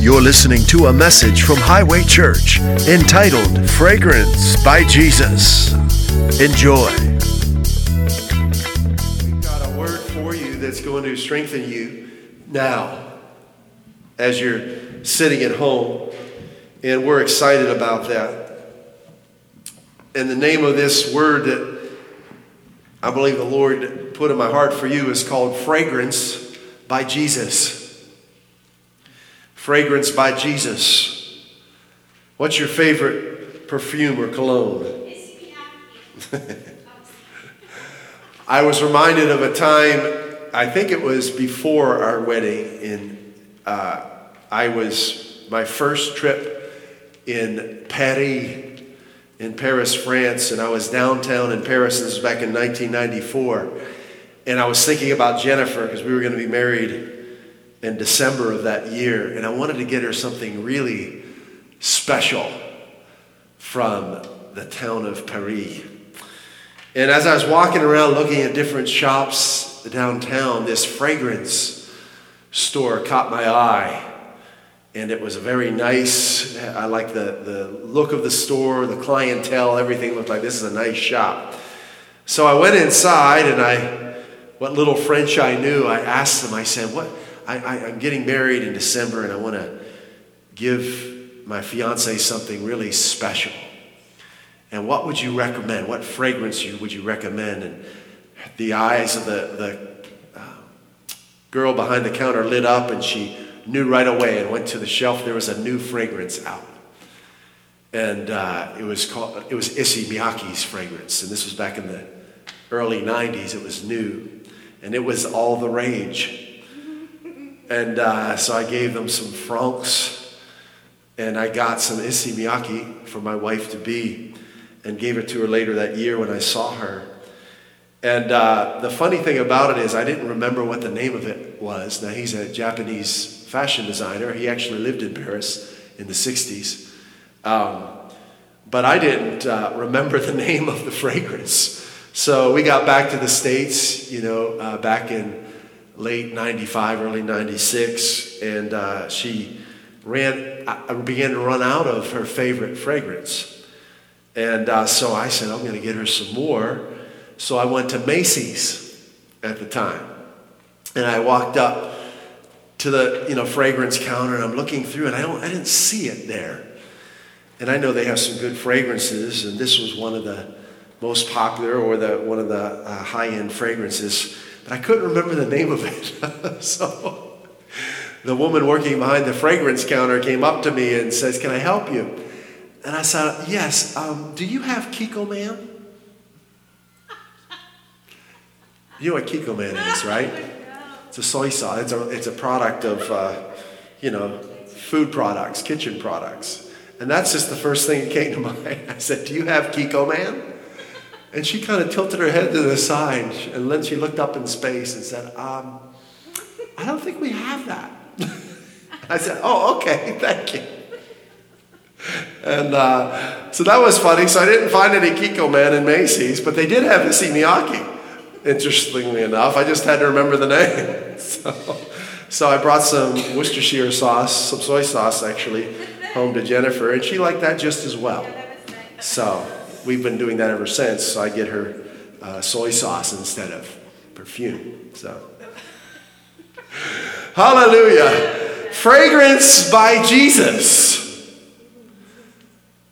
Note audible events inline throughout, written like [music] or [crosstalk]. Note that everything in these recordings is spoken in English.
You're listening to a message from Highway Church entitled Fragrance by Jesus. Enjoy. We've got a word for you that's going to strengthen you now as you're sitting at home, and we're excited about that. And the name of this word that I believe the Lord put in my heart for you is called Fragrance by Jesus. Fragrance by Jesus. What's your favorite perfume or cologne? [laughs] I was reminded of a time, I think it was before our wedding, in uh, I was my first trip in Paris, in Paris, France, and I was downtown in Paris. This was back in 1994, and I was thinking about Jennifer because we were going to be married in December of that year, and I wanted to get her something really special from the town of Paris. And as I was walking around looking at different shops downtown, this fragrance store caught my eye. And it was a very nice, I like the, the look of the store, the clientele, everything looked like this is a nice shop. So I went inside and I, what little French I knew, I asked them, I said, what, I, I, I'm getting married in December and I want to give my fiance something really special. And what would you recommend? What fragrance would you recommend? And the eyes of the, the uh, girl behind the counter lit up and she knew right away and went to the shelf. There was a new fragrance out. And uh, it was called, it was Issey Miyake's fragrance. And this was back in the early 90s. It was new. And it was all the rage. And uh, so I gave them some francs and I got some Issey Miyake for my wife to be and gave it to her later that year when I saw her. And uh, the funny thing about it is, I didn't remember what the name of it was. Now, he's a Japanese fashion designer. He actually lived in Paris in the 60s. Um, but I didn't uh, remember the [laughs] name of the fragrance. So we got back to the States, you know, uh, back in late 95, early 96, and uh, she ran, I began to run out of her favorite fragrance. And uh, so I said, I'm going to get her some more. So I went to Macy's at the time. And I walked up to the you know fragrance counter and I'm looking through and I don't I didn't see it there. And I know they have some good fragrances and this was one of the most popular or the one of the uh, high-end fragrances but I couldn't remember the name of it. [laughs] so the woman working behind the fragrance counter came up to me and says, Can I help you? And I said, Yes. Um, do you have Kikkoman? You know what Kikkoman is, right? [laughs] It's a soy sauce. It's a, it's a product of, uh, you know, food products, kitchen products. And that's just the first thing that came to [laughs] mind. I said, Do you have Kikkoman? And she kind of tilted her head to the side, and then she looked up in space and said, um, I don't think we have that. [laughs] I said, Oh, okay, [laughs] thank you. And uh, so that was funny. So I didn't find any Kikkoman in Macy's, but they did have Issey Miyake, interestingly enough. I just had to remember the name. [laughs] so, so I brought some Worcestershire sauce, some soy sauce actually, home to Jennifer, and she liked that just as well. So we've been doing that ever since. So I get her uh, soy sauce instead of perfume. So, hallelujah. Fragrance by Jesus.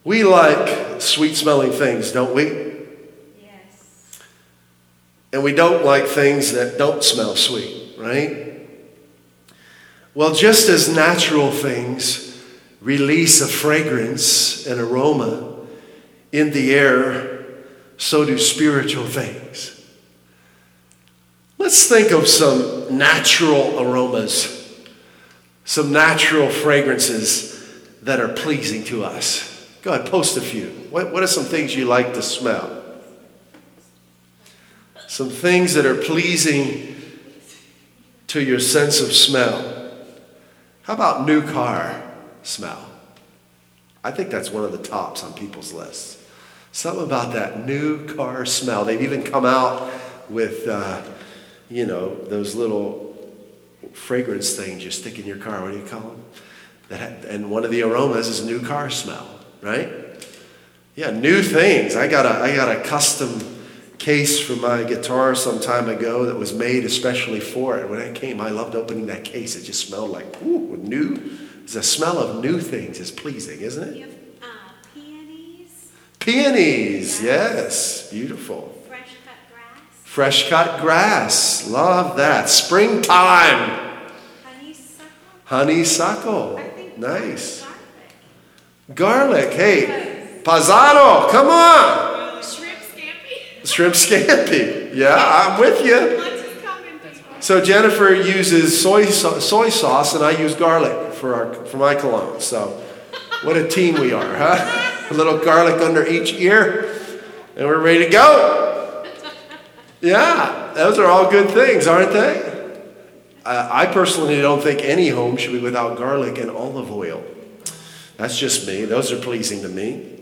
We like sweet smelling things, don't we? Yes. And we don't like things that don't smell sweet, right? Well, just as natural things release a fragrance, an aroma, in the air, so do spiritual things. Let's think of some natural aromas, some natural fragrances that are pleasing to us. Go ahead, post a few. What, what are some things you like to smell? Some things that are pleasing to your sense of smell. How about new car smell? I think that's one of the tops on people's lists. Something about that new car smell. They've even come out with, uh, you know, those little fragrance things you stick in your car. What do you call them? That, and one of the aromas is new car smell, right? Yeah, new things. I got a, I got a custom case for my guitar some time ago that was made especially for it. When it came, I loved opening that case. It just smelled like, ooh, new. The smell of new things is pleasing, isn't it? Peonies, yes, beautiful. fresh cut grass, Fresh cut grass, love that. Springtime, honeysuckle. honeysuckle, nice. garlic. Garlic, hey, Pasano, come on. Shrimp scampi. Shrimp scampi, yeah, I'm with you. Lunch is coming, people. So Jennifer uses soy so- soy sauce, and I use garlic for our for my cologne. So, what a team we are, huh? [laughs] A little garlic under each ear, and we're ready to go. Yeah, those are all good things, aren't they? Uh, I personally don't think any home should be without garlic and olive oil. That's just me. Those are pleasing to me.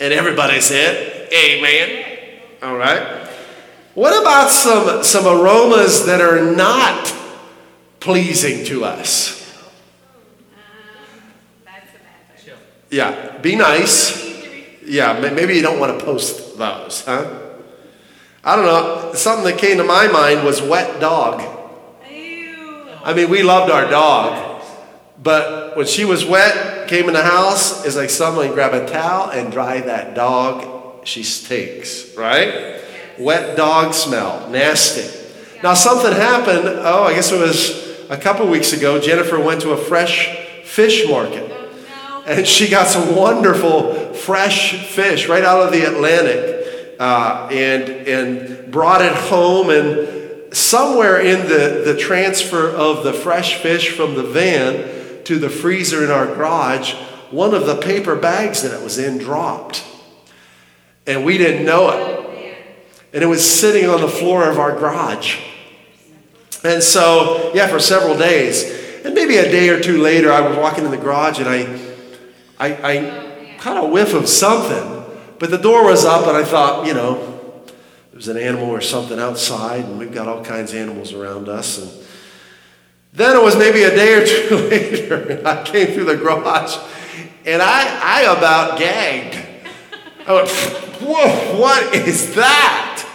And everybody said, Amen. All right. What about some, some aromas that are not pleasing to us? Yeah, be nice. Yeah, maybe you don't want to post those, huh? I don't know. Something that came to my mind was wet dog. Ew. I mean, we loved our dog, but when she was wet, came in the house, it's like someone grab a towel and dry that dog. She stinks, right? Wet dog smell, nasty. Now something happened. Oh, I guess it was a couple weeks ago. Jennifer went to a fresh fish market, Oh and she got some wonderful fresh fish right out of the Atlantic, uh, and and brought it home and somewhere in the, the transfer of the fresh fish from the van to the freezer in our garage, one of the paper bags that it was in dropped. And we didn't know it. And it was sitting on the floor of our garage. And so, yeah, for several days. And maybe a day or two later, I was walking in the garage and I, I, I caught a whiff of something. But the door was up and I thought, you know, there was an animal or something outside, and we've got all kinds of animals around us. And then it was maybe a day or [laughs] two later, and I came through the garage, and I, I about gagged. I went, whoa, what is that?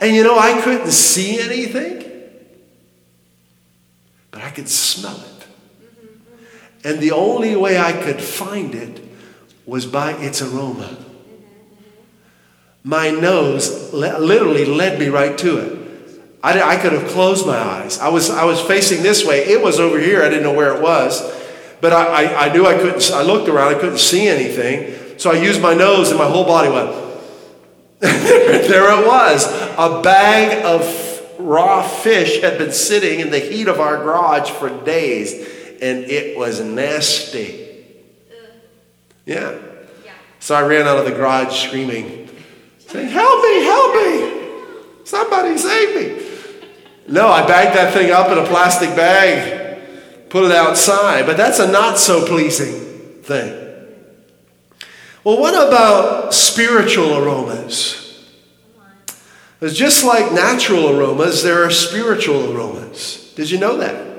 And you know, I couldn't see anything, but I could smell it. And the only way I could find it was by its aroma. My nose literally led me right to it. I, I could have closed my eyes. I was, I was facing this way. It was over here. I didn't know where it was. But I, I, I knew I couldn't, I looked around, I couldn't see anything. So I used my nose and my whole body went, [laughs] there it was. A bag of raw fish had been sitting in the heat of our garage for days, and it was nasty. Yeah. Yeah. So I ran out of the garage screaming, saying, Help me, help me! Somebody save me! No, I bagged that thing up in a plastic bag, put it outside, but that's a not so pleasing thing. Well, what about spiritual aromas? It's just like natural aromas, there are spiritual aromas. Did you know that?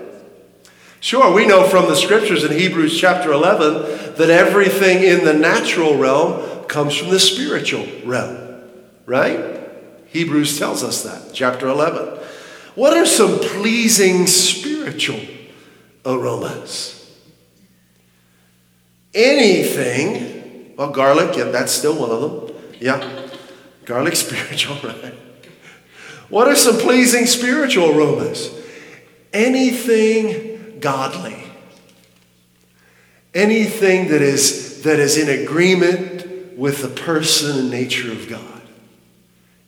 Sure, we know from the scriptures in Hebrews chapter 11 that everything in the natural realm comes from the spiritual realm, right? Hebrews tells us that, chapter 11. What are some pleasing spiritual aromas? Anything, well, garlic, yeah, that's still one of them. Yeah, garlic [laughs] spiritual, right? What are some pleasing spiritual aromas? Anything godly. Anything that is, that is in agreement with the person and nature of God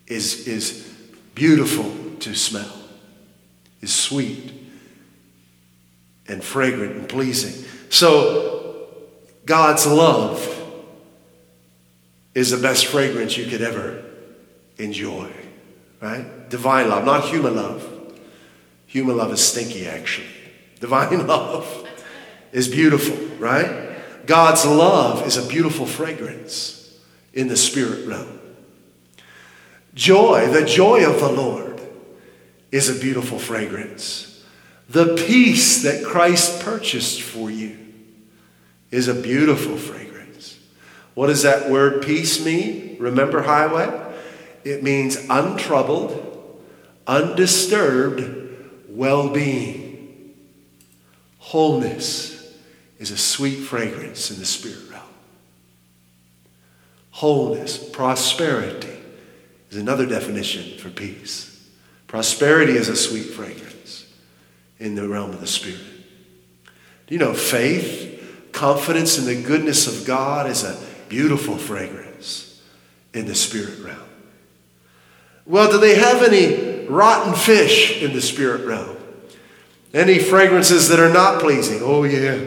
is, is beautiful to smell, is sweet and fragrant and pleasing. So, God's love is the best fragrance you could ever enjoy, right? Divine love, not human love. Human love is stinky, actually. Divine [laughs] love is beautiful, right? God's love is a beautiful fragrance in the spirit realm. Joy, the joy of the Lord, is a beautiful fragrance. The peace that Christ purchased for you is a beautiful fragrance. What does that word peace mean? Remember highway? It means untroubled, undisturbed well being. Wholeness is a sweet fragrance in the spirit realm. Wholeness, prosperity is another definition for peace. Prosperity is a sweet fragrance in the realm of the spirit. Do you know faith, confidence in the goodness of God is a beautiful fragrance in the spirit realm? Well, do they have any rotten fish in the spirit realm? Any fragrances that are not pleasing? Oh, yeah.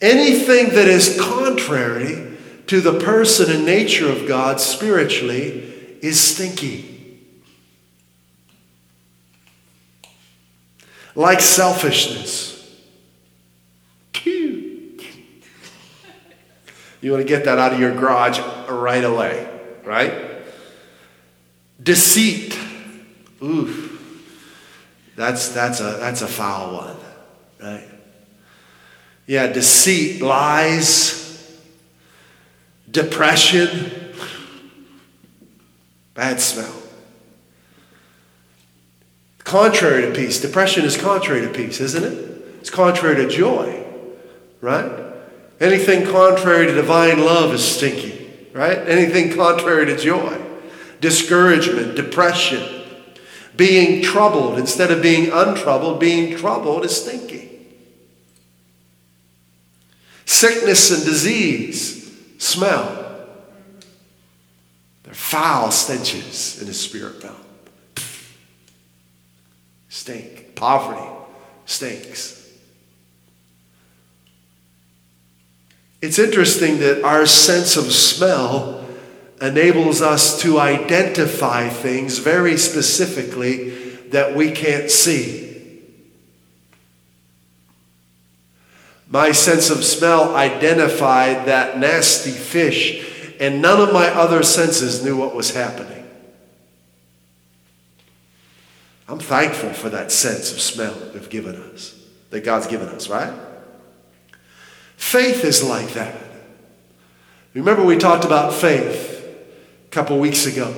Anything that is contrary to the person and nature of God spiritually is stinky. Like selfishness. You want to get that out of your garage right away, right? Deceit. Ooh. That's, that's, a, that's a foul one, right? Yeah, deceit, lies, depression, bad smell. Contrary to peace. Depression is contrary to peace, isn't it? It's contrary to joy, right? Anything contrary to divine love is stinky, right? Anything contrary to joy discouragement, depression, being troubled instead of being untroubled, being troubled is stinky. Sickness and disease smell. They're foul stenches in the spirit realm. Stink. Poverty stinks. It's interesting that our sense of smell enables us to identify things very specifically that we can't see. My sense of smell identified that nasty fish, and none of my other senses knew what was happening. I'm thankful for that sense of smell they've given us, that God's given us, right? Faith is like that. Remember, we talked about faith a couple weeks ago.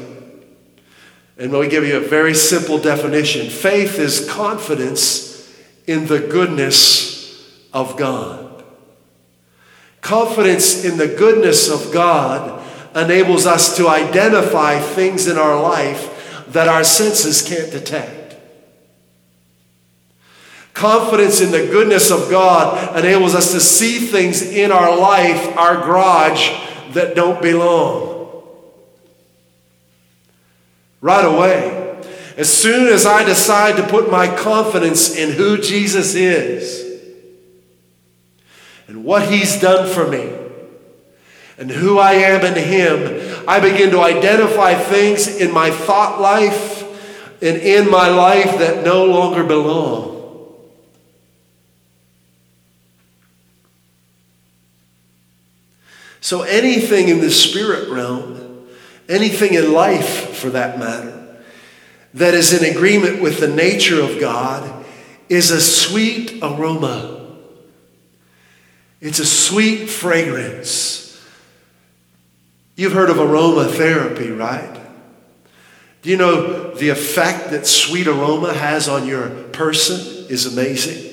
And let me give you a very simple definition faith is confidence in the goodness of God. Confidence in the goodness of God enables us to identify things in our life that our senses can't detect. Confidence in the goodness of God enables us to see things in our life, our garage, that don't belong right away. As soon as I decide to put my confidence in who Jesus is and what he's done for me and who I am in him, I begin to identify things in my thought life and in my life that no longer belong. So anything in the spirit realm anything in life for that matter, that is in agreement with the nature of God is a sweet aroma. It's a sweet fragrance. You've heard of aromatherapy, right? Do you know the effect that sweet aroma has on your person is amazing?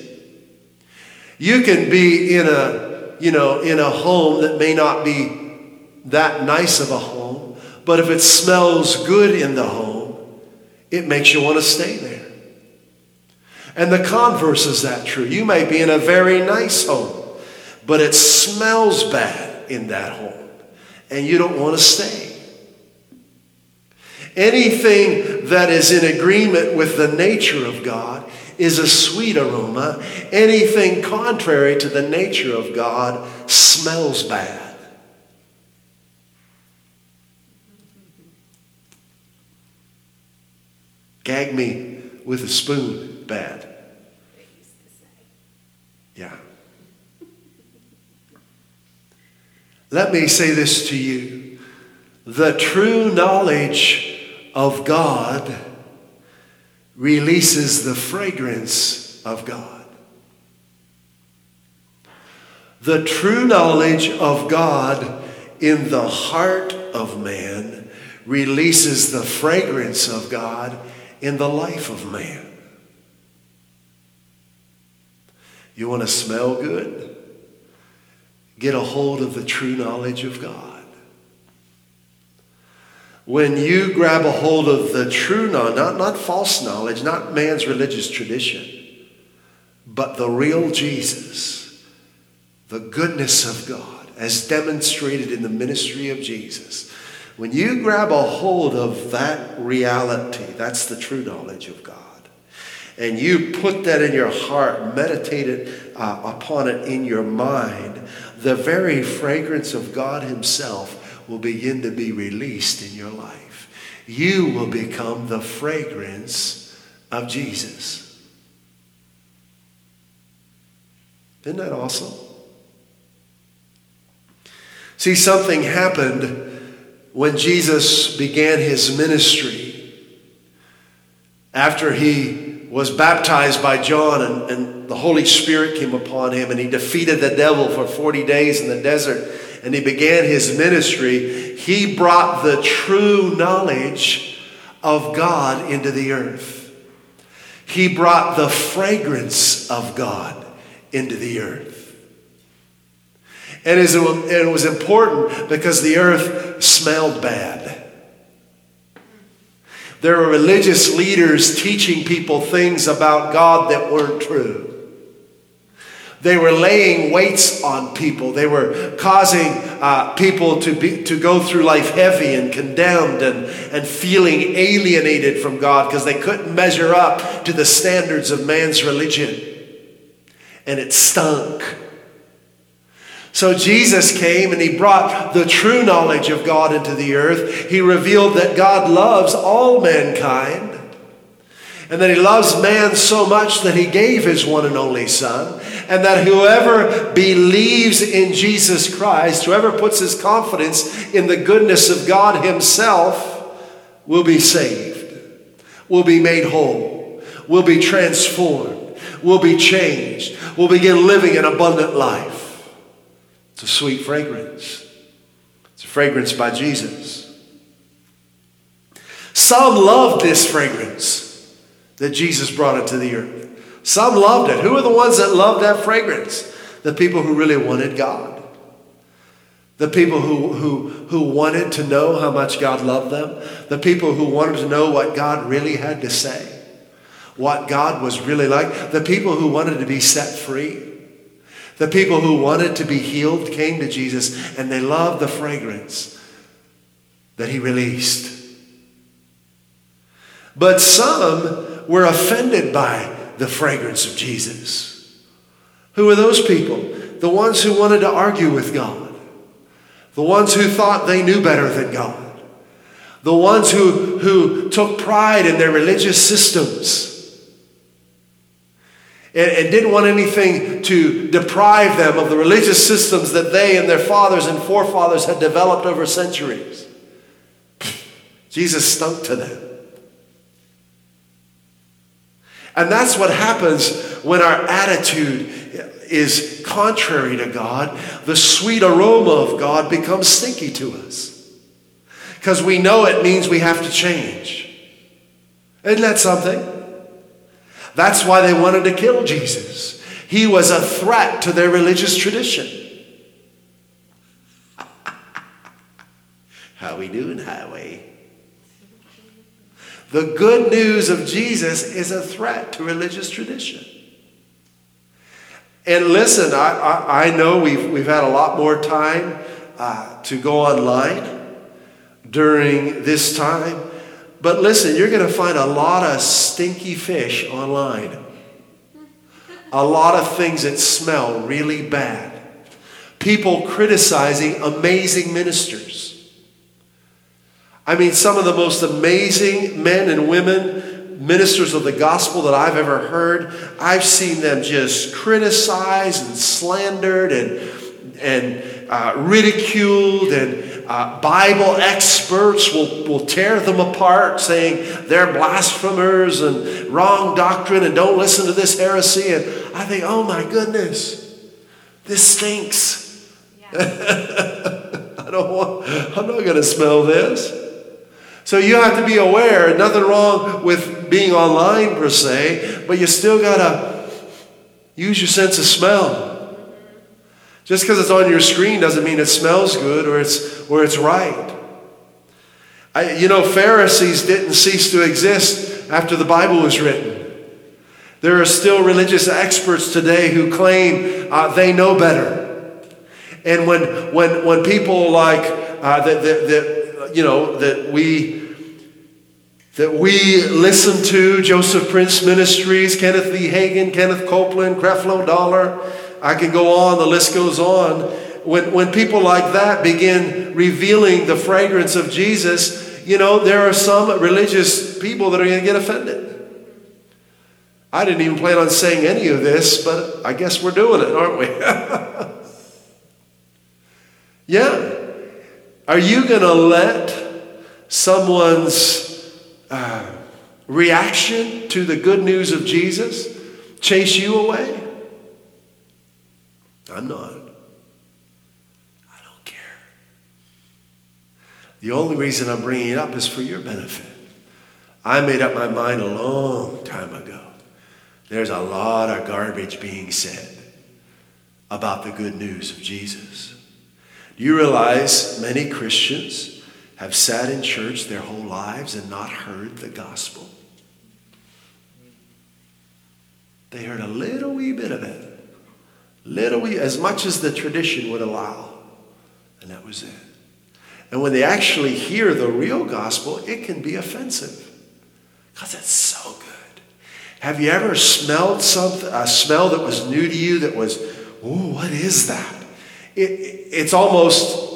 You can be in a, you know, in a home that may not be that nice of a home but if it smells good in the home, it makes you want to stay there. And the converse is that true. You may be in a very nice home, but it smells bad in that home, and you don't want to stay. Anything that is in agreement with the nature of God is a sweet aroma. Anything contrary to the nature of God smells bad. Gag me with a spoon, bad. Yeah. Let me say this to you. The true knowledge of God releases the fragrance of God. The true knowledge of God in the heart of man releases the fragrance of God in the life of man. You want to smell good? Get a hold of the true knowledge of God. When you grab a hold of the true knowledge, not, not false knowledge, not man's religious tradition, but the real Jesus, the goodness of God, as demonstrated in the ministry of Jesus, when you grab a hold of that reality, that's the true knowledge of God and you put that in your heart, meditate it, uh, upon it in your mind, the very fragrance of God Himself will begin to be released in your life. You will become the fragrance of Jesus. Isn't that awesome? See, something happened when Jesus began his ministry. After he was baptized by John, and, and the Holy Spirit came upon him, and he defeated the devil for 40 days in the desert, and he began his ministry. He brought the true knowledge of God into the earth. He brought the fragrance of God into the earth. And it was important because the earth smelled bad. There were religious leaders teaching people things about God that weren't true. They were laying weights on people. They were causing uh, people to, be, to go through life heavy and condemned and, and feeling alienated from God because they couldn't measure up to the standards of man's religion. And it stunk. So Jesus came and he brought the true knowledge of God into the earth. He revealed that God loves all mankind and that he loves man so much that he gave his one and only Son, and that whoever believes in Jesus Christ, whoever puts his confidence in the goodness of God himself, will be saved, will be made whole, will be transformed, will be changed, will begin living an abundant life. It's a sweet fragrance. It's a fragrance by Jesus. Some loved this fragrance that Jesus brought into the earth. Some loved it. Who are the ones that loved that fragrance? The people who really wanted God. The people who, who, who wanted to know how much God loved them. The people who wanted to know what God really had to say. What God was really like. The people who wanted to be set free. The people who wanted to be healed came to Jesus and they loved the fragrance that he released. But some were offended by the fragrance of Jesus. Who were those people? The ones who wanted to argue with God, the ones who thought they knew better than God, the ones who, who took pride in their religious systems and, and didn't want anything to deprive them of the religious systems that they and their fathers and forefathers had developed over centuries. [laughs] Jesus stunk to them. And that's what happens when our attitude is contrary to God. The sweet aroma of God becomes stinky to us. Because we know it means we have to change. Isn't that something? That's why they wanted to kill Jesus. He was a threat to their religious tradition. [laughs] How we doing, highway? The good news of Jesus is a threat to religious tradition. And listen, I, I, I know we've, we've had a lot more time uh, to go online during this time. But listen, you're going to find a lot of stinky fish online. A lot of things that smell really bad. People criticizing amazing ministers. I mean, some of the most amazing men and women, ministers of the gospel that I've ever heard, I've seen them just criticized and slandered and, and uh, ridiculed and uh, Bible experts will, will tear them apart, saying they're blasphemers and wrong doctrine and don't listen to this heresy. And I think, oh my goodness, this stinks. [laughs] I don't want, I'm not going to smell this. So you have to be aware, nothing wrong with being online per se, but you still got to use your sense of smell. Just because it's on your screen doesn't mean it smells good or it's, or it's right. I, you know, Pharisees didn't cease to exist after the Bible was written. There are still religious experts today who claim uh, they know better. And when, when, when people like uh, that, that, that, you know, that we that we listen to Joseph Prince Ministries, Kenneth V. Hagin, Kenneth Copeland, Creflo Dollar. I can go on, the list goes on. When, when people like that begin revealing the fragrance of Jesus, you know, there are some religious people that are going to get offended. I didn't even plan on saying any of this, but I guess we're doing it, aren't we? [laughs] yeah. Are you going to let someone's uh, reaction to the good news of Jesus chase you away? I'm not. I don't care. The only reason I'm bringing it up is for your benefit. I made up my mind a long time ago. There's a lot of garbage being said about the good news of Jesus. Do you realize many Christians have sat in church their whole lives and not heard the gospel. They heard a little wee bit of it, wee, as much as the tradition would allow, and that was it. And when they actually hear the real gospel, it can be offensive because it's so good. Have you ever smelled something, a smell that was new to you that was, oh, what is that? It, it's almost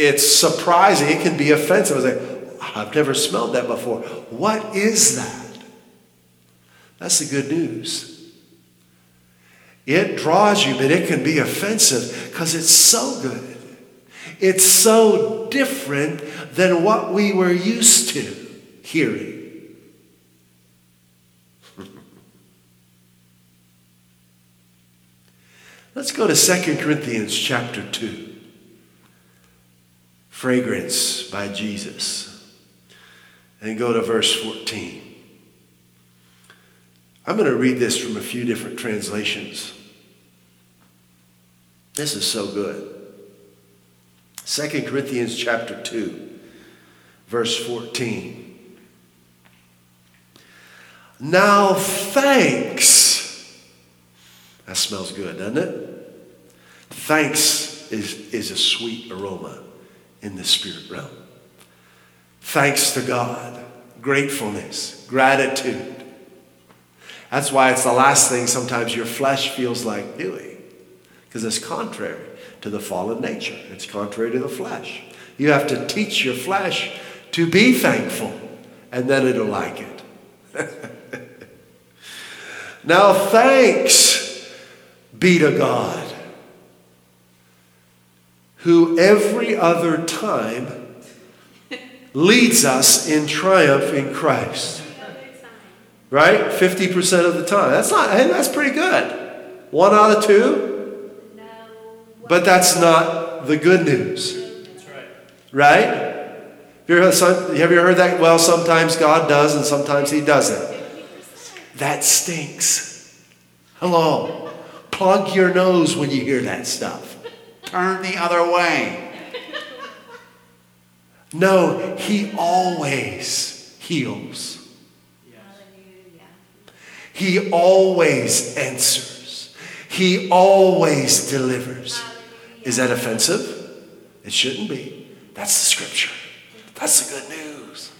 it's surprising. It can be offensive. I was like, I've never smelled that before. What is that? That's the good news. It draws you, but it can be offensive because it's so good. It's so different than what we were used to hearing. [laughs] Let's go to 2 Corinthians chapter 2 fragrance by Jesus. And go to verse 14. I'm going to read this from a few different translations. This is so good. 2 Corinthians chapter 2, verse 14. Now thanks. That smells good, doesn't it? Thanks is, is a sweet aroma in the spirit realm. Thanks to God, gratefulness, gratitude. That's why it's the last thing sometimes your flesh feels like doing, because it's contrary to the fallen nature. It's contrary to the flesh. You have to teach your flesh to be thankful, and then it'll like it. [laughs] now, thanks be to God who every other time leads us in triumph in Christ. Right? 50% of the time. That's not hey, that's pretty good. One out of two? No. But that's not the good news. That's right. Right? Have you, heard, have you heard that? Well, sometimes God does and sometimes He doesn't. That stinks. Hello. Plug your nose when you hear that stuff turn the other way. No, He always heals. He always answers. He always delivers. Is that offensive? It shouldn't be. That's the scripture. That's the good news.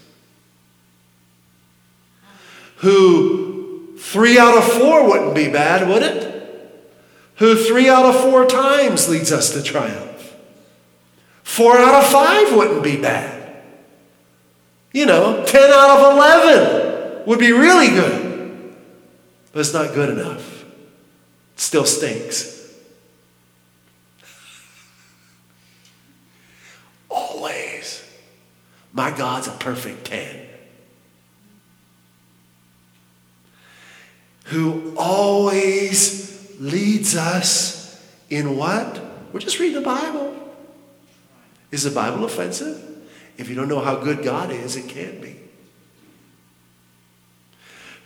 Who three out of four wouldn't be bad, would it? who three out of four times leads us to triumph. Four out of five wouldn't be bad. You know, 10 out of 11 would be really good. But it's not good enough. It still stinks. Always. My God's a perfect 10. Who always leads us in what? We're just reading the Bible. Is the Bible offensive? If you don't know how good God is, it can be.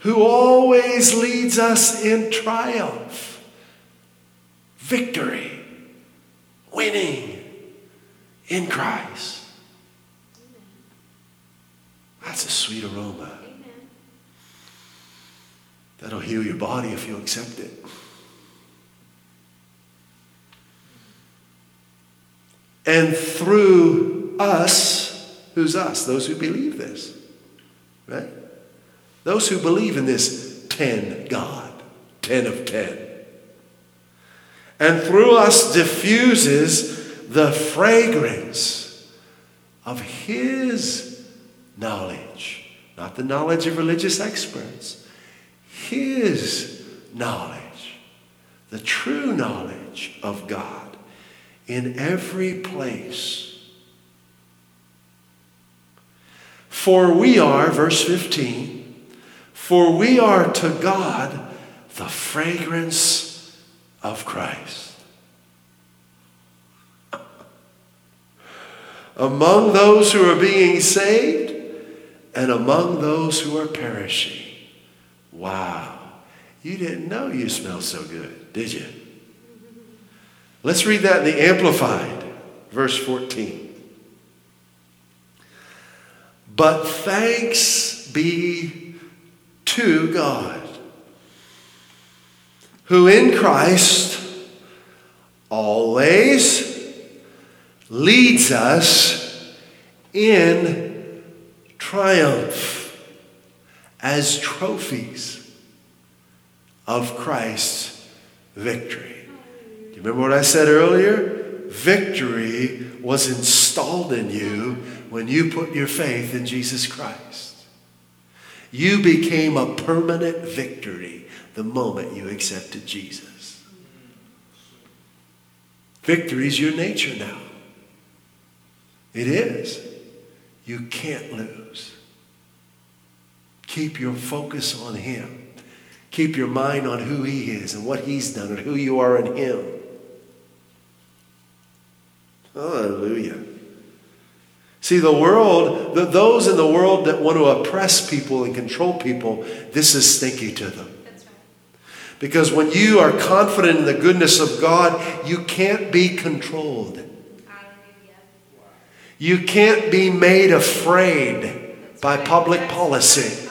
Who always leads us in triumph, victory, winning in Christ. That's a sweet aroma. That'll heal your body if you accept it. And through us, who's us? Those who believe this, right? Those who believe in this 10 God, 10 of 10. And through us diffuses the fragrance of His knowledge, not the knowledge of religious experts, His knowledge, the true knowledge of God in every place. For we are, verse 15, for we are to God the fragrance of Christ. among those who are being saved and among those who are perishing. Wow. You didn't know you smelled so good, did you? Let's read that in the Amplified, verse 14. But thanks be to God, who in Christ always leads us in triumph as trophies of Christ's victory. Do you remember what I said earlier? Victory was installed in you when you put your faith in Jesus Christ. You became a permanent victory the moment you accepted Jesus. Victory is your nature now. It is. You can't lose. Keep your focus on Him. Keep your mind on who He is and what He's done and who you are in Him. Hallelujah. See, the world, the, those in the world that want to oppress people and control people, this is stinky to them. Because when you are confident in the goodness of God, you can't be controlled. You can't be made afraid by public policy.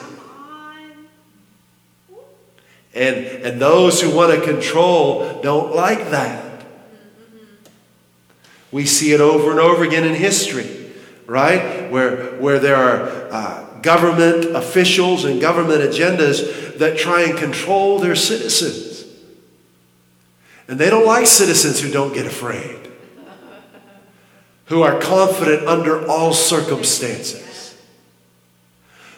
And, and those who want to control don't like that. We see it over and over again in history, right? Where, where there are uh, government officials and government agendas that try and control their citizens. And they don't like citizens who don't get afraid, who are confident under all circumstances,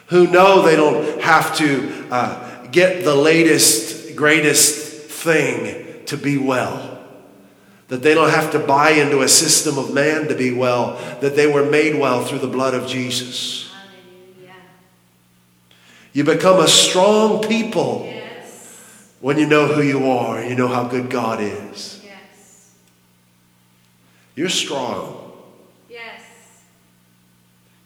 who know they don't have to uh, get the latest, greatest thing to be well that they don't have to buy into a system of man to be well, that they were made well through the blood of Jesus. Hallelujah. You become a strong people yes. when you know who you are you know how good God is. Yes. You're strong. Yes.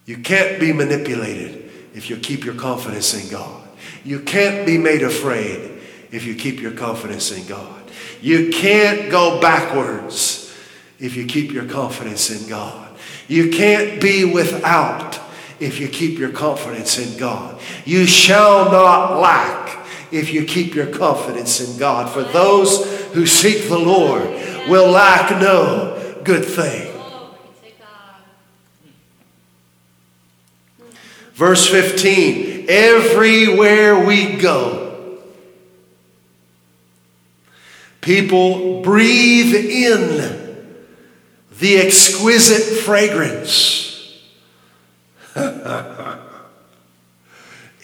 You can't be manipulated if you keep your confidence in God. You can't be made afraid if you keep your confidence in God. You can't go backwards if you keep your confidence in God. You can't be without if you keep your confidence in God. You shall not lack if you keep your confidence in God. For those who seek the Lord will lack no good thing. Verse 15 Everywhere we go, People breathe in the exquisite fragrance. [laughs]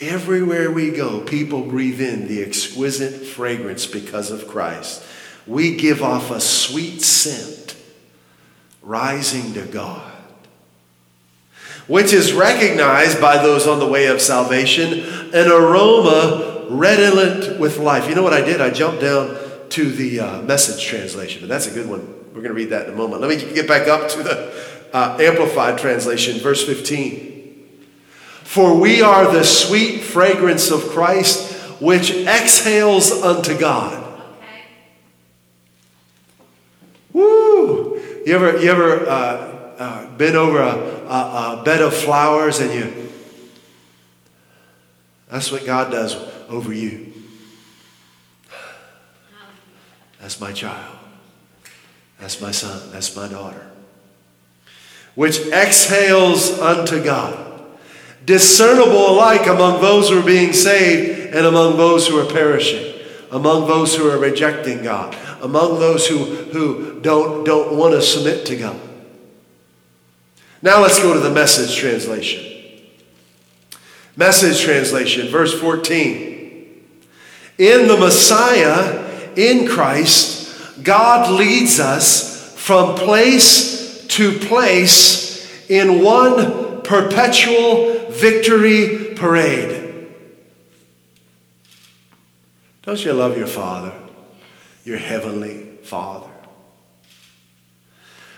Everywhere we go, people breathe in the exquisite fragrance because of Christ. We give off a sweet scent rising to God. which is recognized by those on the way of salvation, an aroma redolent with life. You know what I did? I jumped down to the uh, message translation, but that's a good one. We're going to read that in a moment. Let me get back up to the uh, Amplified translation, verse 15. For we are the sweet fragrance of Christ, which exhales unto God. Okay. Woo! You ever, you ever uh, uh, been over a, a, a bed of flowers and you, that's what God does over you. That's my child. That's my son. That's my daughter. Which exhales unto God. Discernible alike among those who are being saved and among those who are perishing. Among those who are rejecting God. Among those who, who don't, don't want to submit to God. Now let's go to the message translation. Message translation, verse 14. In the Messiah, in Christ, God leads us from place to place in one perpetual victory parade. Don't you love your Father, your heavenly Father?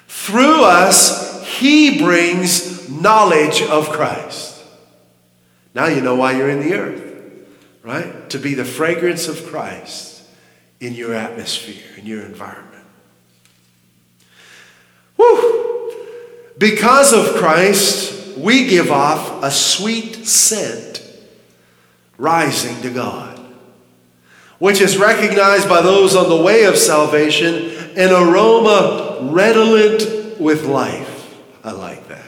Through us, He brings knowledge of Christ. Now you know why you're in the earth, right? To be the fragrance of Christ in your atmosphere, in your environment. Whew! Because of Christ, we give off a sweet scent rising to God, which is recognized by those on the way of salvation, an aroma redolent with life. I like that.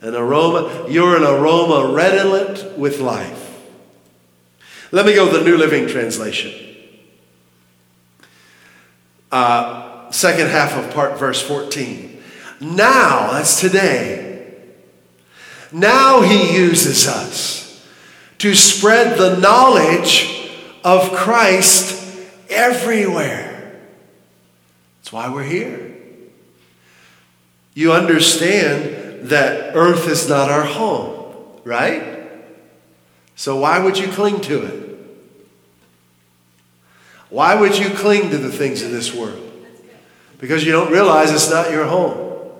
An aroma, you're an aroma redolent with life. Let me go to the New Living Translation. Uh, second half of part verse 14. Now, that's today. Now he uses us to spread the knowledge of Christ everywhere. That's why we're here. You understand that earth is not our home, right? So why would you cling to it? Why would you cling to the things of this world? Because you don't realize it's not your home.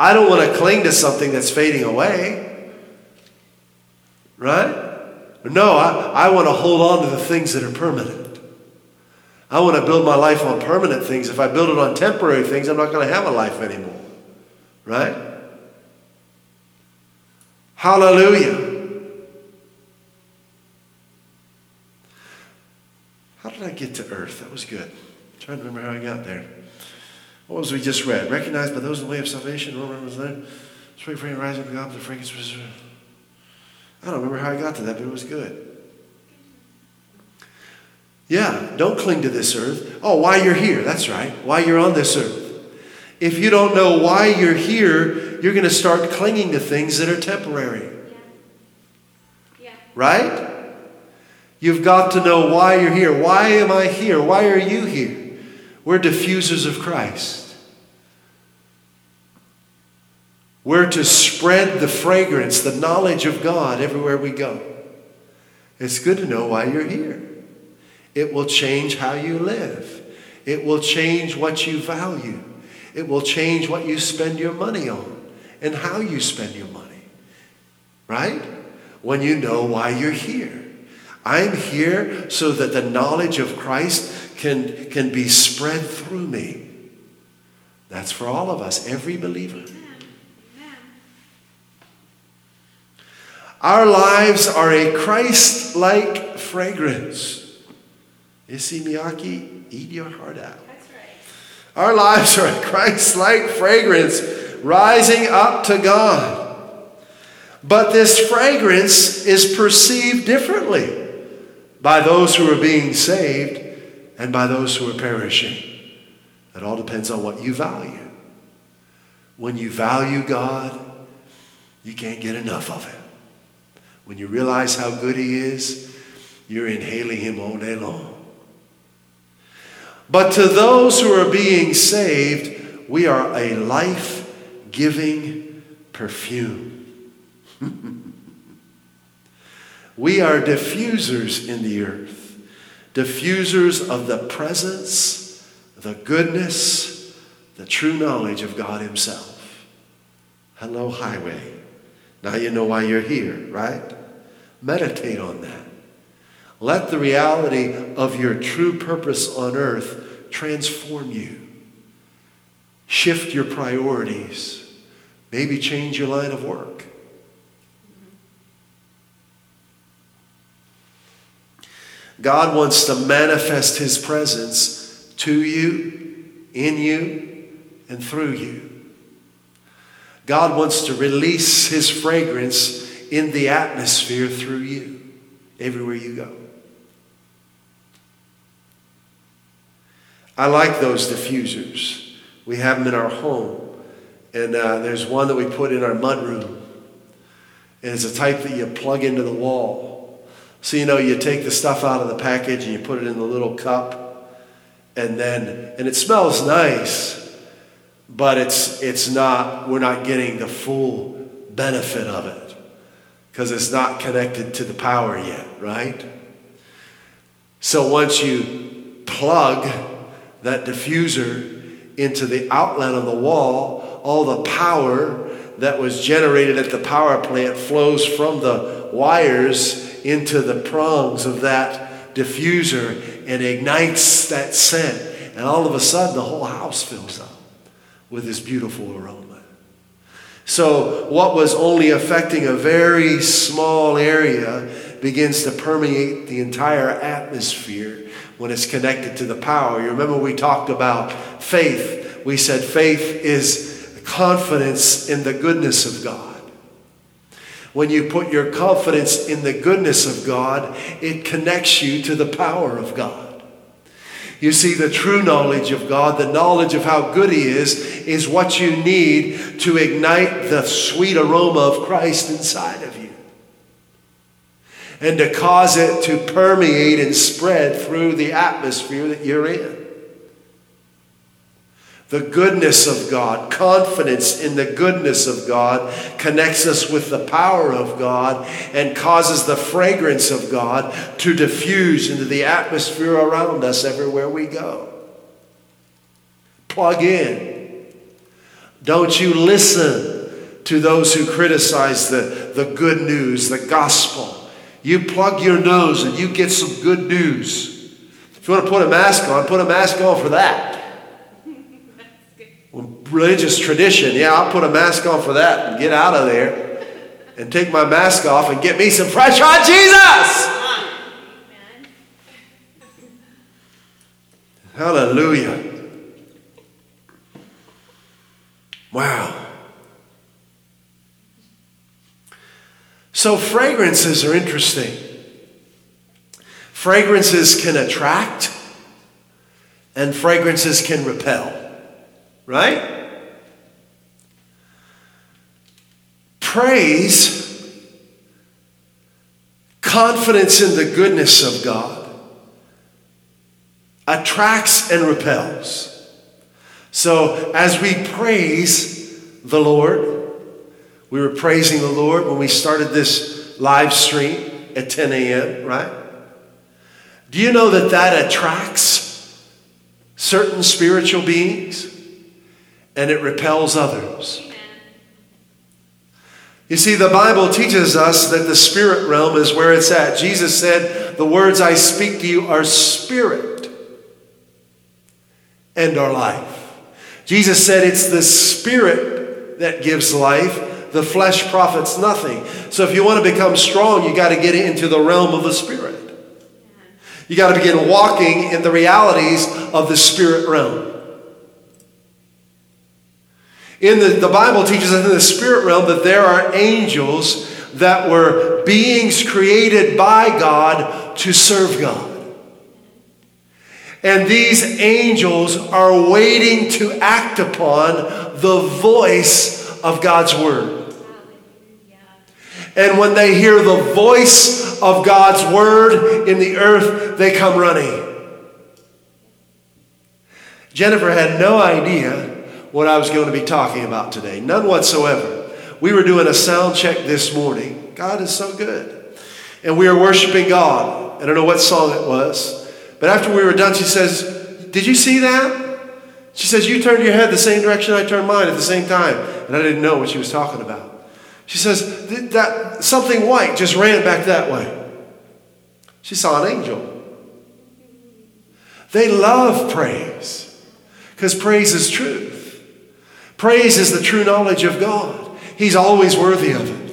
I don't want to cling to something that's fading away. Right? No, I, I want to hold on to the things that are permanent. I want to build my life on permanent things. If I build it on temporary things, I'm not going to have a life anymore. Right? Hallelujah. How did I get to earth? That was good. I'm trying to remember how I got there. What was we just read? Recognized by those in the way of salvation. Roman was there. Spring frame rising of God, the fragrance I don't remember how I got to that, but it was good. Yeah, don't cling to this earth. Oh, why you're here. That's right. Why you're on this earth. If you don't know why you're here, you're going to start clinging to things that are temporary. Yeah. Right? You've got to know why you're here. Why am I here? Why are you here? We're diffusers of Christ. We're to spread the fragrance, the knowledge of God everywhere we go. It's good to know why you're here. It will change how you live, it will change what you value, it will change what you spend your money on and how you spend your money. Right? When you know why you're here. I'm here so that the knowledge of Christ can, can be spread through me. That's for all of us, every believer. Our lives are a Christ like fragrance. Issey Miyake, eat your heart out. Right. Our lives are a Christ like fragrance rising up to God. But this fragrance is perceived differently by those who are being saved and by those who are perishing. It all depends on what you value. When you value God, you can't get enough of Him. When you realize how good He is, you're inhaling Him all day long. But to those who are being saved, we are a life giving perfume. [laughs] we are diffusers in the earth, diffusers of the presence, the goodness, the true knowledge of God Himself. Hello, highway. Now you know why you're here, right? Meditate on that. Let the reality of your true purpose on earth transform you. Shift your priorities. Maybe change your line of work. God wants to manifest His presence to you, in you, and through you. God wants to release His fragrance in the atmosphere through you, everywhere you go. I like those diffusers. We have them in our home. And uh, there's one that we put in our mudroom. And it's a type that you plug into the wall. So, you know, you take the stuff out of the package and you put it in the little cup. And then, and it smells nice, but it's, it's not, we're not getting the full benefit of it because it's not connected to the power yet, right? So once you plug that diffuser into the outlet on the wall, all the power that was generated at the power plant flows from the wires into the prongs of that diffuser and ignites that scent. And all of a sudden, the whole house fills up with this beautiful aroma. So, what was only affecting a very small area begins to permeate the entire atmosphere when it's connected to the power. You remember we talked about faith. We said faith is confidence in the goodness of God. When you put your confidence in the goodness of God, it connects you to the power of God. You see, the true knowledge of God, the knowledge of how good He is, is what you need to ignite the sweet aroma of Christ inside of you and to cause it to permeate and spread through the atmosphere that you're in. The goodness of God, confidence in the goodness of God, connects us with the power of God and causes the fragrance of God to diffuse into the atmosphere around us everywhere we go. Plug in. Don't you listen to those who criticize the, the good news, the gospel. You plug your nose and you get some good news. If you want to put a mask on, put a mask on for that. Religious tradition, yeah, I'll put a mask on for that and get out of there and take my mask off and get me some fresh hot Jesus. Hallelujah. Wow. So, fragrances are interesting. Fragrances can attract, and fragrances can repel, right? Praise, confidence in the goodness of God, attracts and repels. So, as we praise the Lord, we were praising the Lord when we started this live stream at 10 a.m., right? Do you know that that attracts certain spiritual beings and it repels others? You see, the Bible teaches us that the spirit realm is where it's at. Jesus said, The words I speak to you are spirit and are life. Jesus said it's the spirit that gives life, the flesh profits nothing. So if you want to become strong, you got to get into the realm of the spirit. You got to begin walking in the realities of the spirit realm. In the, the Bible teaches us in the spirit realm that there are angels that were beings created by God to serve God. And these angels are waiting to act upon the voice of God's word. And when they hear the voice of God's word in the earth, they come running. Jennifer had no idea what I was going to be talking about today, none whatsoever. we were doing a sound check this morning. God is so good. And we were worshiping God. I don't know what song it was. But after we were done, she says, Did you see that? She says, You turned your head the same direction I turned mine at the same time. And I didn't know what she was talking about. She says, that something white just ran back that way. She saw an angel. They love praise because praise is truth. Praise is the true knowledge of God. He's always worthy of it.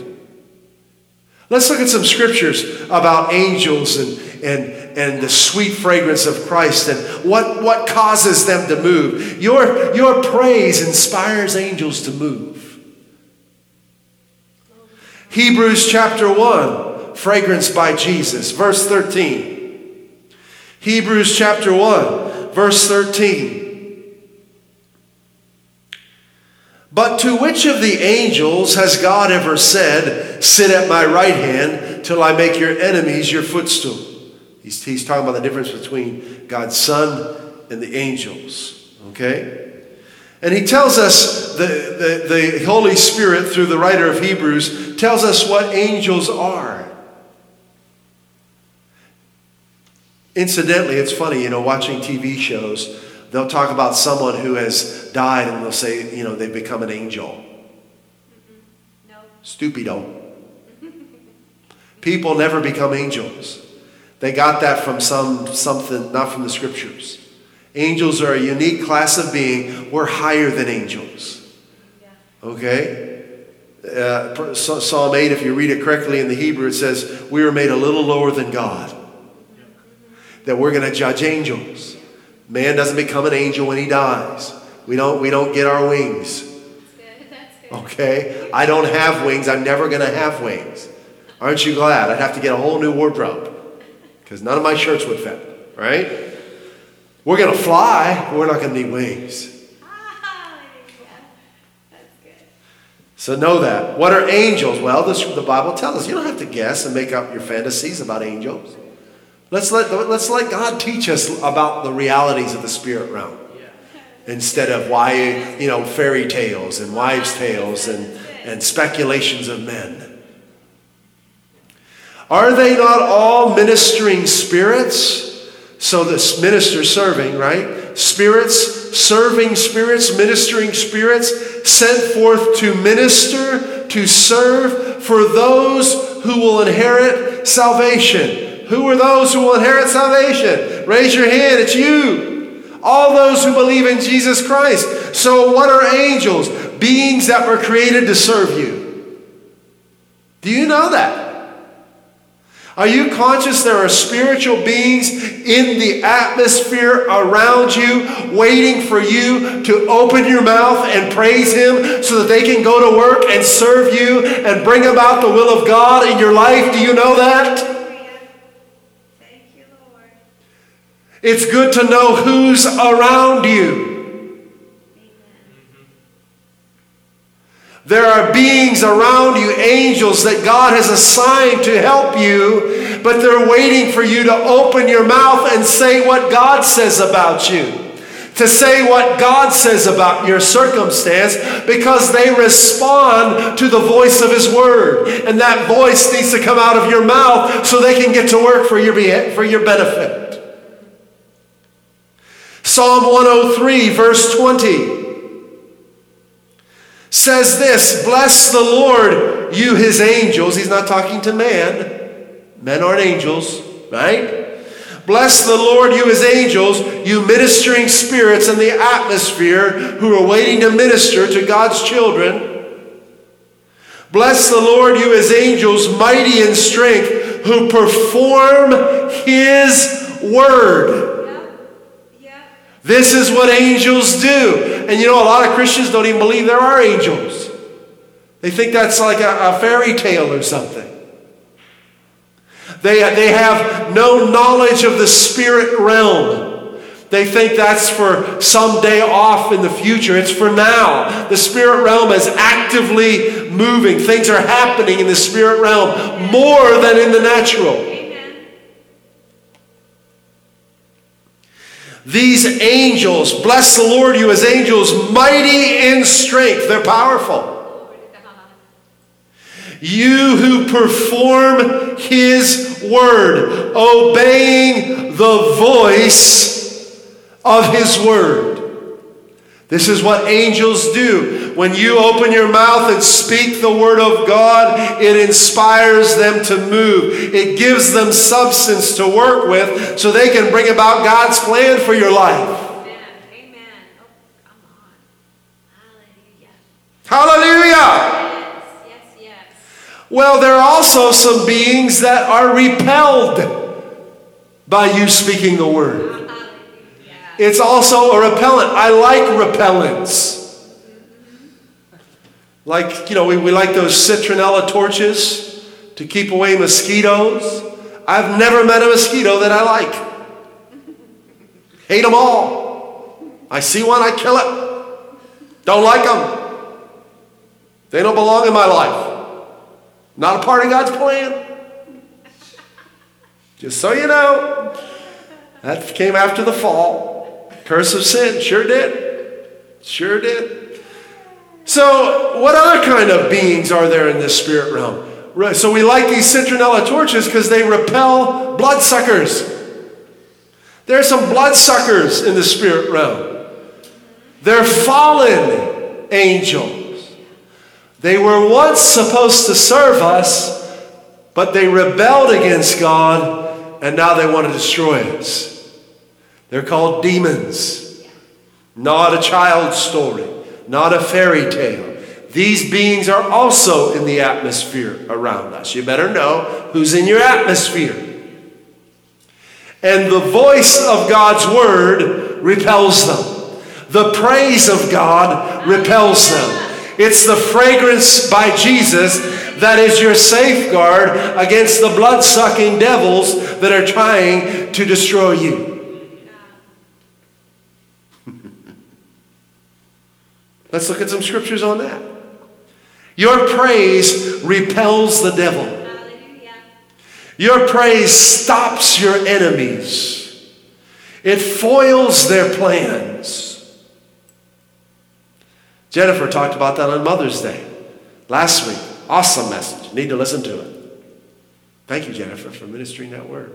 Let's look at some scriptures about angels and, and, and the sweet fragrance of Christ and what, what causes them to move. Your, your praise inspires angels to move. Hebrews chapter 1, fragrance by Jesus, verse 13. Hebrews chapter 1, verse 13. But to which of the angels has God ever said, Sit at my right hand till I make your enemies your footstool? He's, he's talking about the difference between God's Son and the angels. Okay? And he tells us, the, the, the Holy Spirit, through the writer of Hebrews, tells us what angels are. Incidentally, it's funny, you know, watching TV shows, they'll talk about someone who has died and they'll say, you know, they've become an angel. No. Stupido. People never become angels. They got that from some something, not from the scriptures. Angels are a unique class of being. We're higher than angels. Okay? Uh, Psalm 8, if you read it correctly in the Hebrew, it says, We were made a little lower than God that we're going to judge angels. Man doesn't become an angel when he dies. We don't, we don't get our wings. Okay? I don't have wings. I'm never going to have wings. Aren't you glad? I'd have to get a whole new wardrobe because none of my shirts would fit, right? We're going to fly, but we're not going to need wings. That's good. So know that. What are angels? Well, this, the Bible tells us. You don't have to guess and make up your fantasies about angels. Let's let, let's let God teach us about the realities of the spirit realm instead of why, you know, fairy tales and wives' tales and, and speculations of men. Are they not all ministering spirits? So this minister serving, right? Spirits, serving spirits, ministering spirits, sent forth to minister, to serve for those who will inherit salvation. Who are those who will inherit salvation? Raise your hand, it's you. All those who believe in Jesus Christ. So, what are angels? Beings that were created to serve you. Do you know that? Are you conscious there are spiritual beings in the atmosphere around you waiting for you to open your mouth and praise Him so that they can go to work and serve you and bring about the will of God in your life? Do you know that? Hallelujah. Thank you, Lord. It's good to know who's around you. There are beings around you, angels that God has assigned to help you, but they're waiting for you to open your mouth and say what God says about you. To say what God says about your circumstance because they respond to the voice of His Word. And that voice needs to come out of your mouth so they can get to work for your, for your benefit. Psalm 103, verse 20 says this Bless the Lord, you his angels. He's not talking to man. Men aren't angels, right? Bless the Lord, you his angels, you ministering spirits in the atmosphere who are waiting to minister to God's children. Bless the Lord, you his angels, mighty in strength, who perform his word. This is what angels do. And you know, a lot of Christians don't even believe there are angels. They think that's like a, a fairy tale or something. They, they have no knowledge of the spirit realm. They think that's for some day off in the future. It's for now. The spirit realm is actively moving. Things are happening in the spirit realm more than in the natural. These angels, bless the Lord, you as angels, mighty in strength. They're powerful. You who perform his word, obeying the voice of his word. This is what angels do. When you open your mouth and speak the word of God, it inspires them to move. It gives them substance to work with so they can bring about God's plan for your life. Amen. Amen. Oh, come on. Hallelujah. Hallelujah! Yes, yes, yes. Well, there are also some beings that are repelled by you speaking the word. It's also a repellent. I like repellents. Like, you know, we, we like those citronella torches to keep away mosquitoes. I've never met a mosquito that I like. Hate them all. I see one, I kill it. Don't like them. They don't belong in my life. Not a part of God's plan. Just so you know, that came after the fall. Curse of sin, sure did. Sure did. So, what other kind of beings are there in this spirit realm? Right, So, we like these citronella torches because they repel bloodsuckers. There are some bloodsuckers in the spirit realm. They're fallen angels. They were once supposed to serve us, but they rebelled against God, and now they want to destroy us. They're called demons. Not a child's story, not a fairy tale. These beings are also in the atmosphere around us. You better know who's in your atmosphere. And the voice of God's word repels them. The praise of God repels them. It's the fragrance by Jesus that is your safeguard against the blood sucking devils that are trying to destroy you. Let's look at some scriptures on that. Your praise repels the devil. Hallelujah. Your praise stops your enemies. It foils their plans. Jennifer talked about that on Mother's Day last week. Awesome message. Need to listen to it. Thank you, Jennifer, for ministering that word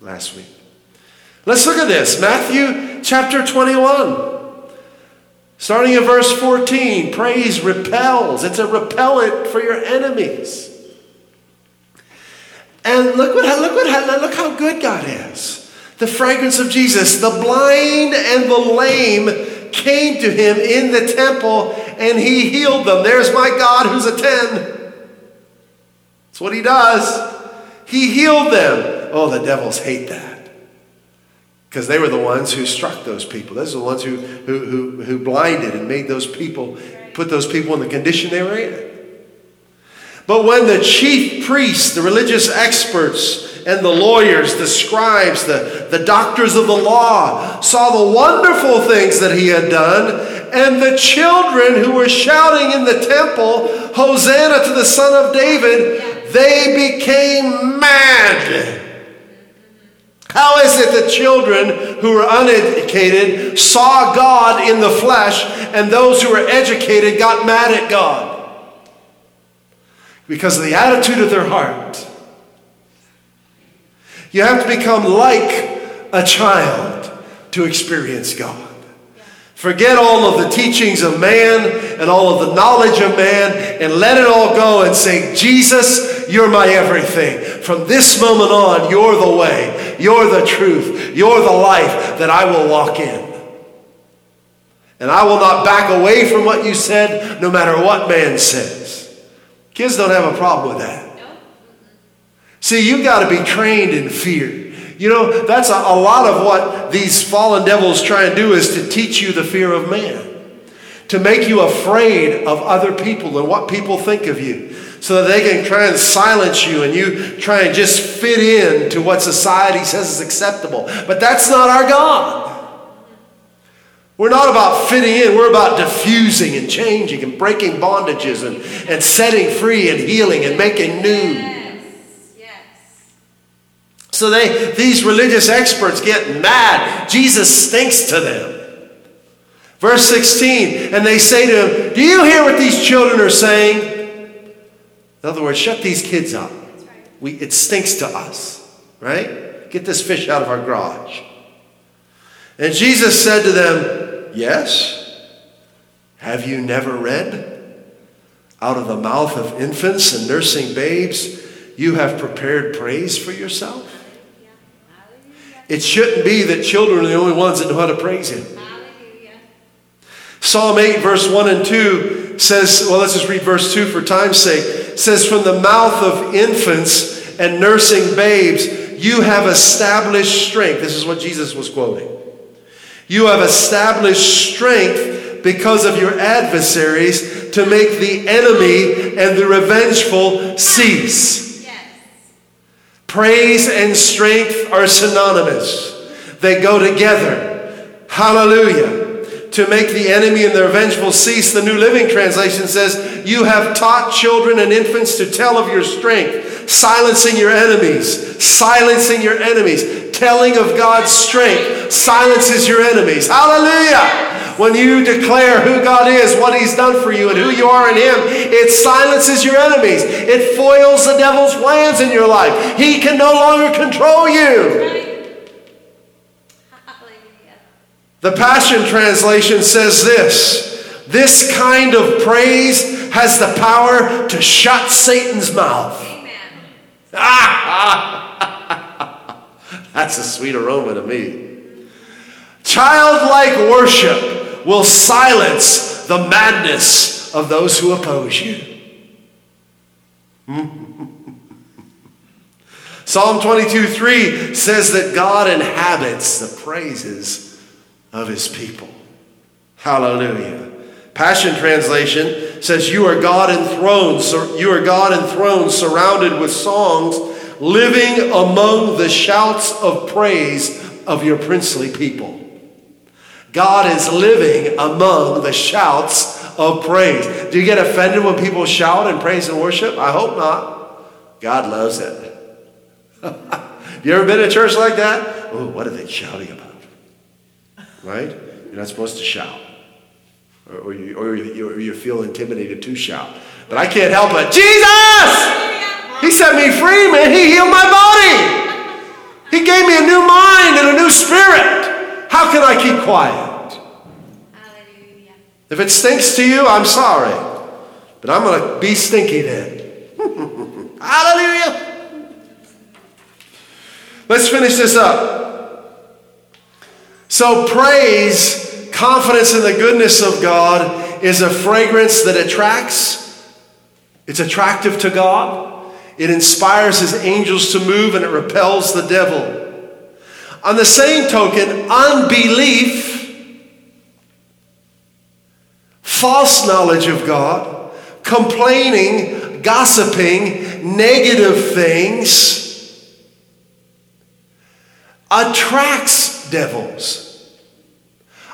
last week. Let's look at this Matthew chapter 21. Starting at verse 14, praise repels. It's a repellent for your enemies. And look what look what look how good God is. The fragrance of Jesus. The blind and the lame came to him in the temple and he healed them. There's my God who's a 10. That's what he does. He healed them. Oh, the devils hate that because they were the ones who struck those people. Those are the ones who, who, who, who blinded and made those people, put those people in the condition they were in. But when the chief priests, the religious experts, and the lawyers, the scribes, the, the doctors of the law saw the wonderful things that he had done, and the children who were shouting in the temple, Hosanna to the Son of David, they became mad. How is it that children who were uneducated saw God in the flesh and those who were educated got mad at God? Because of the attitude of their heart. You have to become like a child to experience God. Forget all of the teachings of man and all of the knowledge of man and let it all go and say, Jesus, you're my everything. From this moment on, you're the way, you're the truth, you're the life that I will walk in. And I will not back away from what you said, no matter what man says. Kids don't have a problem with that. See, you've got to be trained in fear. You know, that's a, a lot of what these fallen devils try and do is to teach you the fear of man, to make you afraid of other people and what people think of you, so that they can try and silence you and you try and just fit in to what society says is acceptable. But that's not our God. We're not about fitting in, we're about diffusing and changing and breaking bondages and, and setting free and healing and making new. Yes. Yes. So they these religious experts get mad. Jesus stinks to them. Verse 16, and they say to him, Do you hear what these children are saying? In other words, shut these kids up. We, it stinks to us, right? Get this fish out of our garage. And Jesus said to them, Yes. Have you never read? Out of the mouth of infants and nursing babes, you have prepared praise for yourself? It shouldn't be that children are the only ones that know how to praise Him. Psalm 8, verse 1 and 2 says, well, let's just read verse 2 for time's sake. says, From the mouth of infants and nursing babes, you have established strength. This is what Jesus was quoting. You have established strength because of your adversaries to make the enemy and the revengeful cease. Yes. Praise and strength are synonymous, they go together. Hallelujah. To make the enemy and the revengeful cease, the New Living Translation says, You have taught children and infants to tell of your strength, silencing your enemies, silencing your enemies, telling of God's strength, silences your enemies. Hallelujah. When you declare who God is, what He's done for you, and who you are in Him, it silences your enemies. It foils the devil's plans in your life. He can no longer control you. Right. Hallelujah. The Passion Translation says this This kind of praise has the power to shut Satan's mouth. Amen. Ah! [laughs] That's a sweet aroma to me. Childlike worship will silence the madness of those who oppose you. [laughs] Psalm 22 3 says that God inhabits the praises of his people. Hallelujah. Passion Translation says, You are God enthroned, sur- you are God enthroned, surrounded with songs, living among the shouts of praise of your princely people. God is living among the shouts of praise. Do you get offended when people shout and praise and worship? I hope not. God loves it. [laughs] you ever been to church like that? Oh, what are they shouting about? Right? You're not supposed to shout. Or, or, you, or, you, or you feel intimidated to shout. But I can't help it. Jesus! He set me free, man. He healed my body. He gave me a new mind and a new spirit. How can I keep quiet? Hallelujah. If it stinks to you, I'm sorry. But I'm going to be stinky then. [laughs] Hallelujah. Let's finish this up. So, praise, confidence in the goodness of God, is a fragrance that attracts. It's attractive to God. It inspires his angels to move and it repels the devil. On the same token, unbelief false knowledge of God, complaining, gossiping, negative things attracts devils.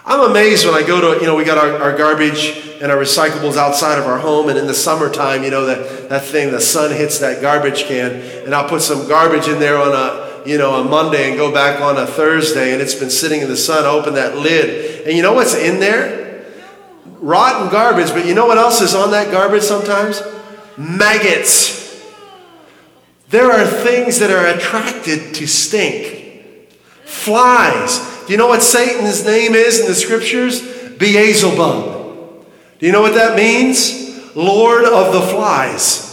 I'm amazed when I go to, you know, we got our, our garbage and our recyclables outside of our home, and in the summertime, you know, that, that thing, the sun hits that garbage can, and I'll put some garbage in there on a, you know, a Monday and go back on a Thursday, and it's been sitting in the sun, I open that lid, and you know what's in there? rotten garbage, but you know what else is on that garbage sometimes? Maggots. There are things that are attracted to stink. Flies. Do you know what Satan's name is in the scriptures? Beelzebub. Do you know what that means? Lord of the flies.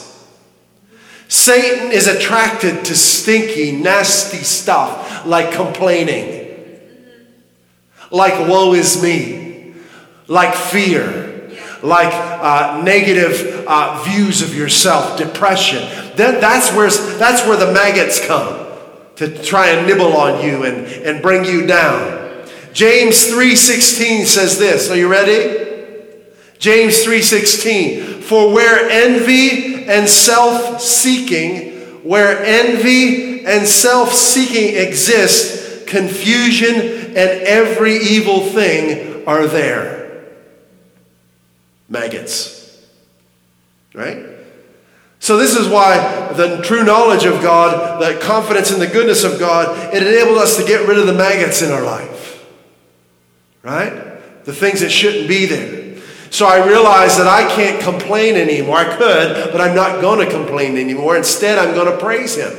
Satan is attracted to stinky, nasty stuff like complaining, like woe is me like fear, like uh, negative uh, views of yourself, depression. Then that's where, that's where the maggots come to try and nibble on you and, and bring you down. James 3:16 says this. Are you ready? James 3:16. For where envy and self-seeking, where envy and self-seeking exist, confusion and every evil thing are there maggots. Right? So, this is why the true knowledge of God, the confidence in the goodness of God, it enables us to get rid of the maggots in our life. Right? The things that shouldn't be there. So I realized that I can't complain anymore. I could, but I'm not going to complain anymore. Instead, I'm going to praise Him.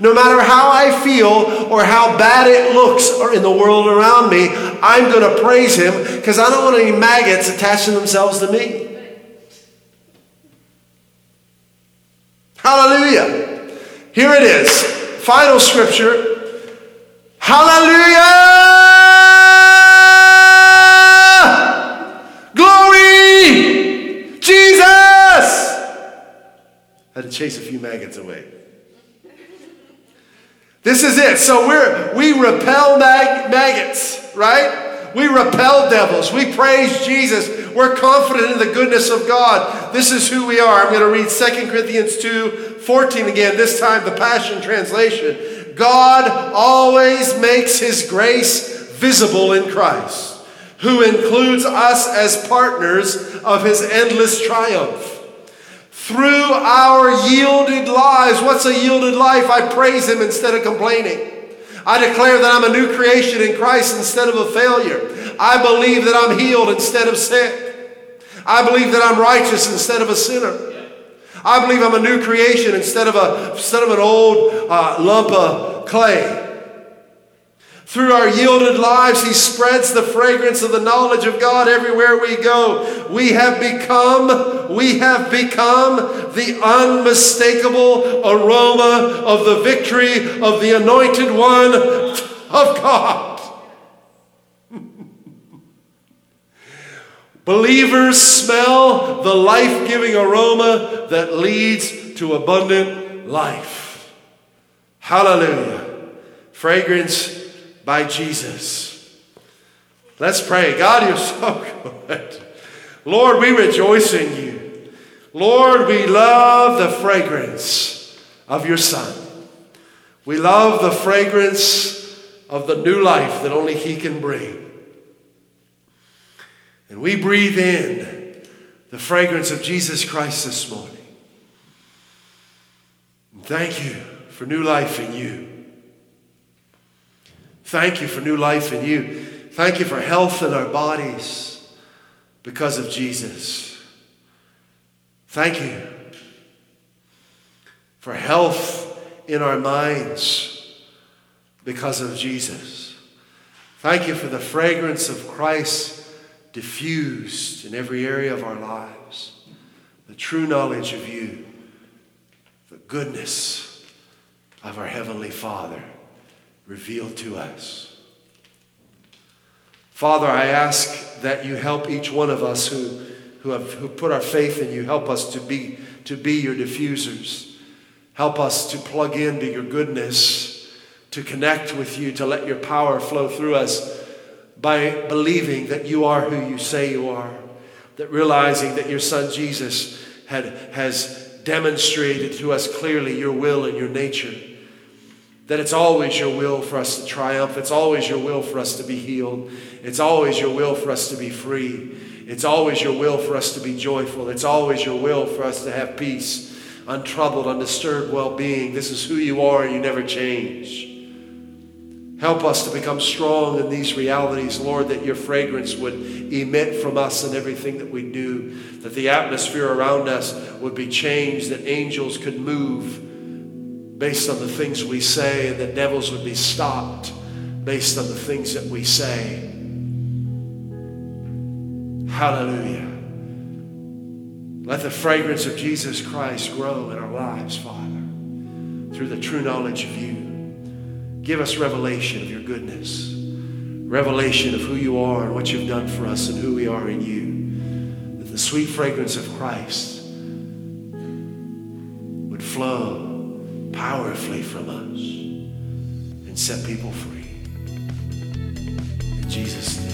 No matter how I feel or how bad it looks in the world around me, I'm going to praise Him because I don't want any maggots attaching themselves to me. Hallelujah. Here it is. Final scripture. Hallelujah! Glory! Jesus! Had to chase a few maggots away. This is it. So we're we repel mag- maggots, right? We repel devils. We praise Jesus. We're confident in the goodness of God. This is who we are. I'm going to read 2 Corinthians 2 14 again, this time the Passion Translation. God always makes his grace visible in Christ, who includes us as partners of his endless triumph. Through our yielded lives, what's a yielded life? I praise him instead of complaining. I declare that I'm a new creation in Christ instead of a failure. I believe that I'm healed instead of sick. I believe that I'm righteous instead of a sinner. I believe I'm a new creation instead of, a, instead of an old uh, lump of clay. Through our yielded lives, He spreads the fragrance of the knowledge of God everywhere we go. We have become, we have become the unmistakable aroma of the victory of the anointed one of God. [laughs] Believers smell the life giving aroma that leads to abundant life. Hallelujah. Fragrance by Jesus. Let's pray. God, you're so [laughs] good. Lord, we rejoice in you. Lord, we love the fragrance of your Son. We love the fragrance of the new life that only He can bring. And we breathe in the fragrance of Jesus Christ this morning. Thank you for new life in you. Thank you for new life in you. Thank you for health in our bodies because of Jesus. Thank you for health in our minds because of Jesus. Thank you for the fragrance of Christ diffused in every area of our lives. The true knowledge of you, the goodness of our Heavenly Father revealed to us. Father, I ask that you help each one of us who, who have who put our faith in you, help us to be, to be your diffusers. Help us to plug into your goodness, to connect with you, to let your power flow through us by believing that you are who you say you are, that realizing that your son Jesus had, has demonstrated to us clearly your will and your nature. That it's always your will for us to triumph. It's always your will for us to be healed. It's always your will for us to be free. It's always your will for us to be joyful. It's always your will for us to have peace, untroubled, undisturbed well being. This is who you are, and you never change. Help us to become strong in these realities, Lord, that your fragrance would emit from us in everything that we do, that the atmosphere around us would be changed, that angels could move based on the things we say, and that devils would be stopped based on the things that we say. Hallelujah. Let the fragrance of Jesus Christ grow in our lives, Father, through the true knowledge of you. Give us revelation of your goodness, revelation of who you are and what you've done for us and who we are in you. That the sweet fragrance of Christ would flow powerfully from us and set people free. In Jesus' name.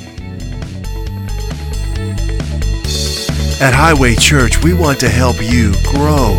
At Highway Church, we want to help you grow